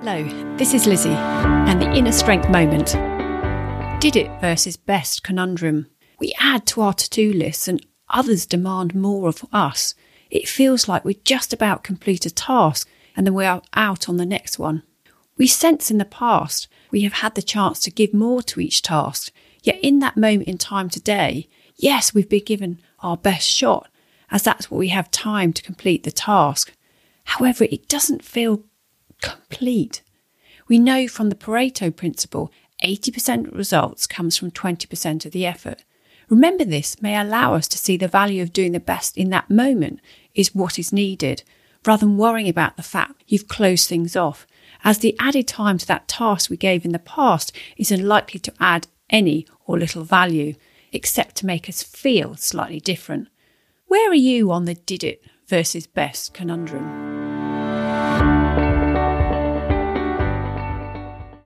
Hello, this is Lizzie and the Inner Strength Moment. Did it versus best conundrum. We add to our to do lists and others demand more of us. It feels like we just about complete a task and then we are out on the next one. We sense in the past we have had the chance to give more to each task, yet in that moment in time today, yes, we've been given our best shot, as that's what we have time to complete the task. However, it doesn't feel complete. We know from the Pareto principle 80% results comes from 20% of the effort. Remember this may allow us to see the value of doing the best in that moment is what is needed, rather than worrying about the fact you've closed things off, as the added time to that task we gave in the past is unlikely to add any or little value, except to make us feel slightly different. Where are you on the did it versus best conundrum?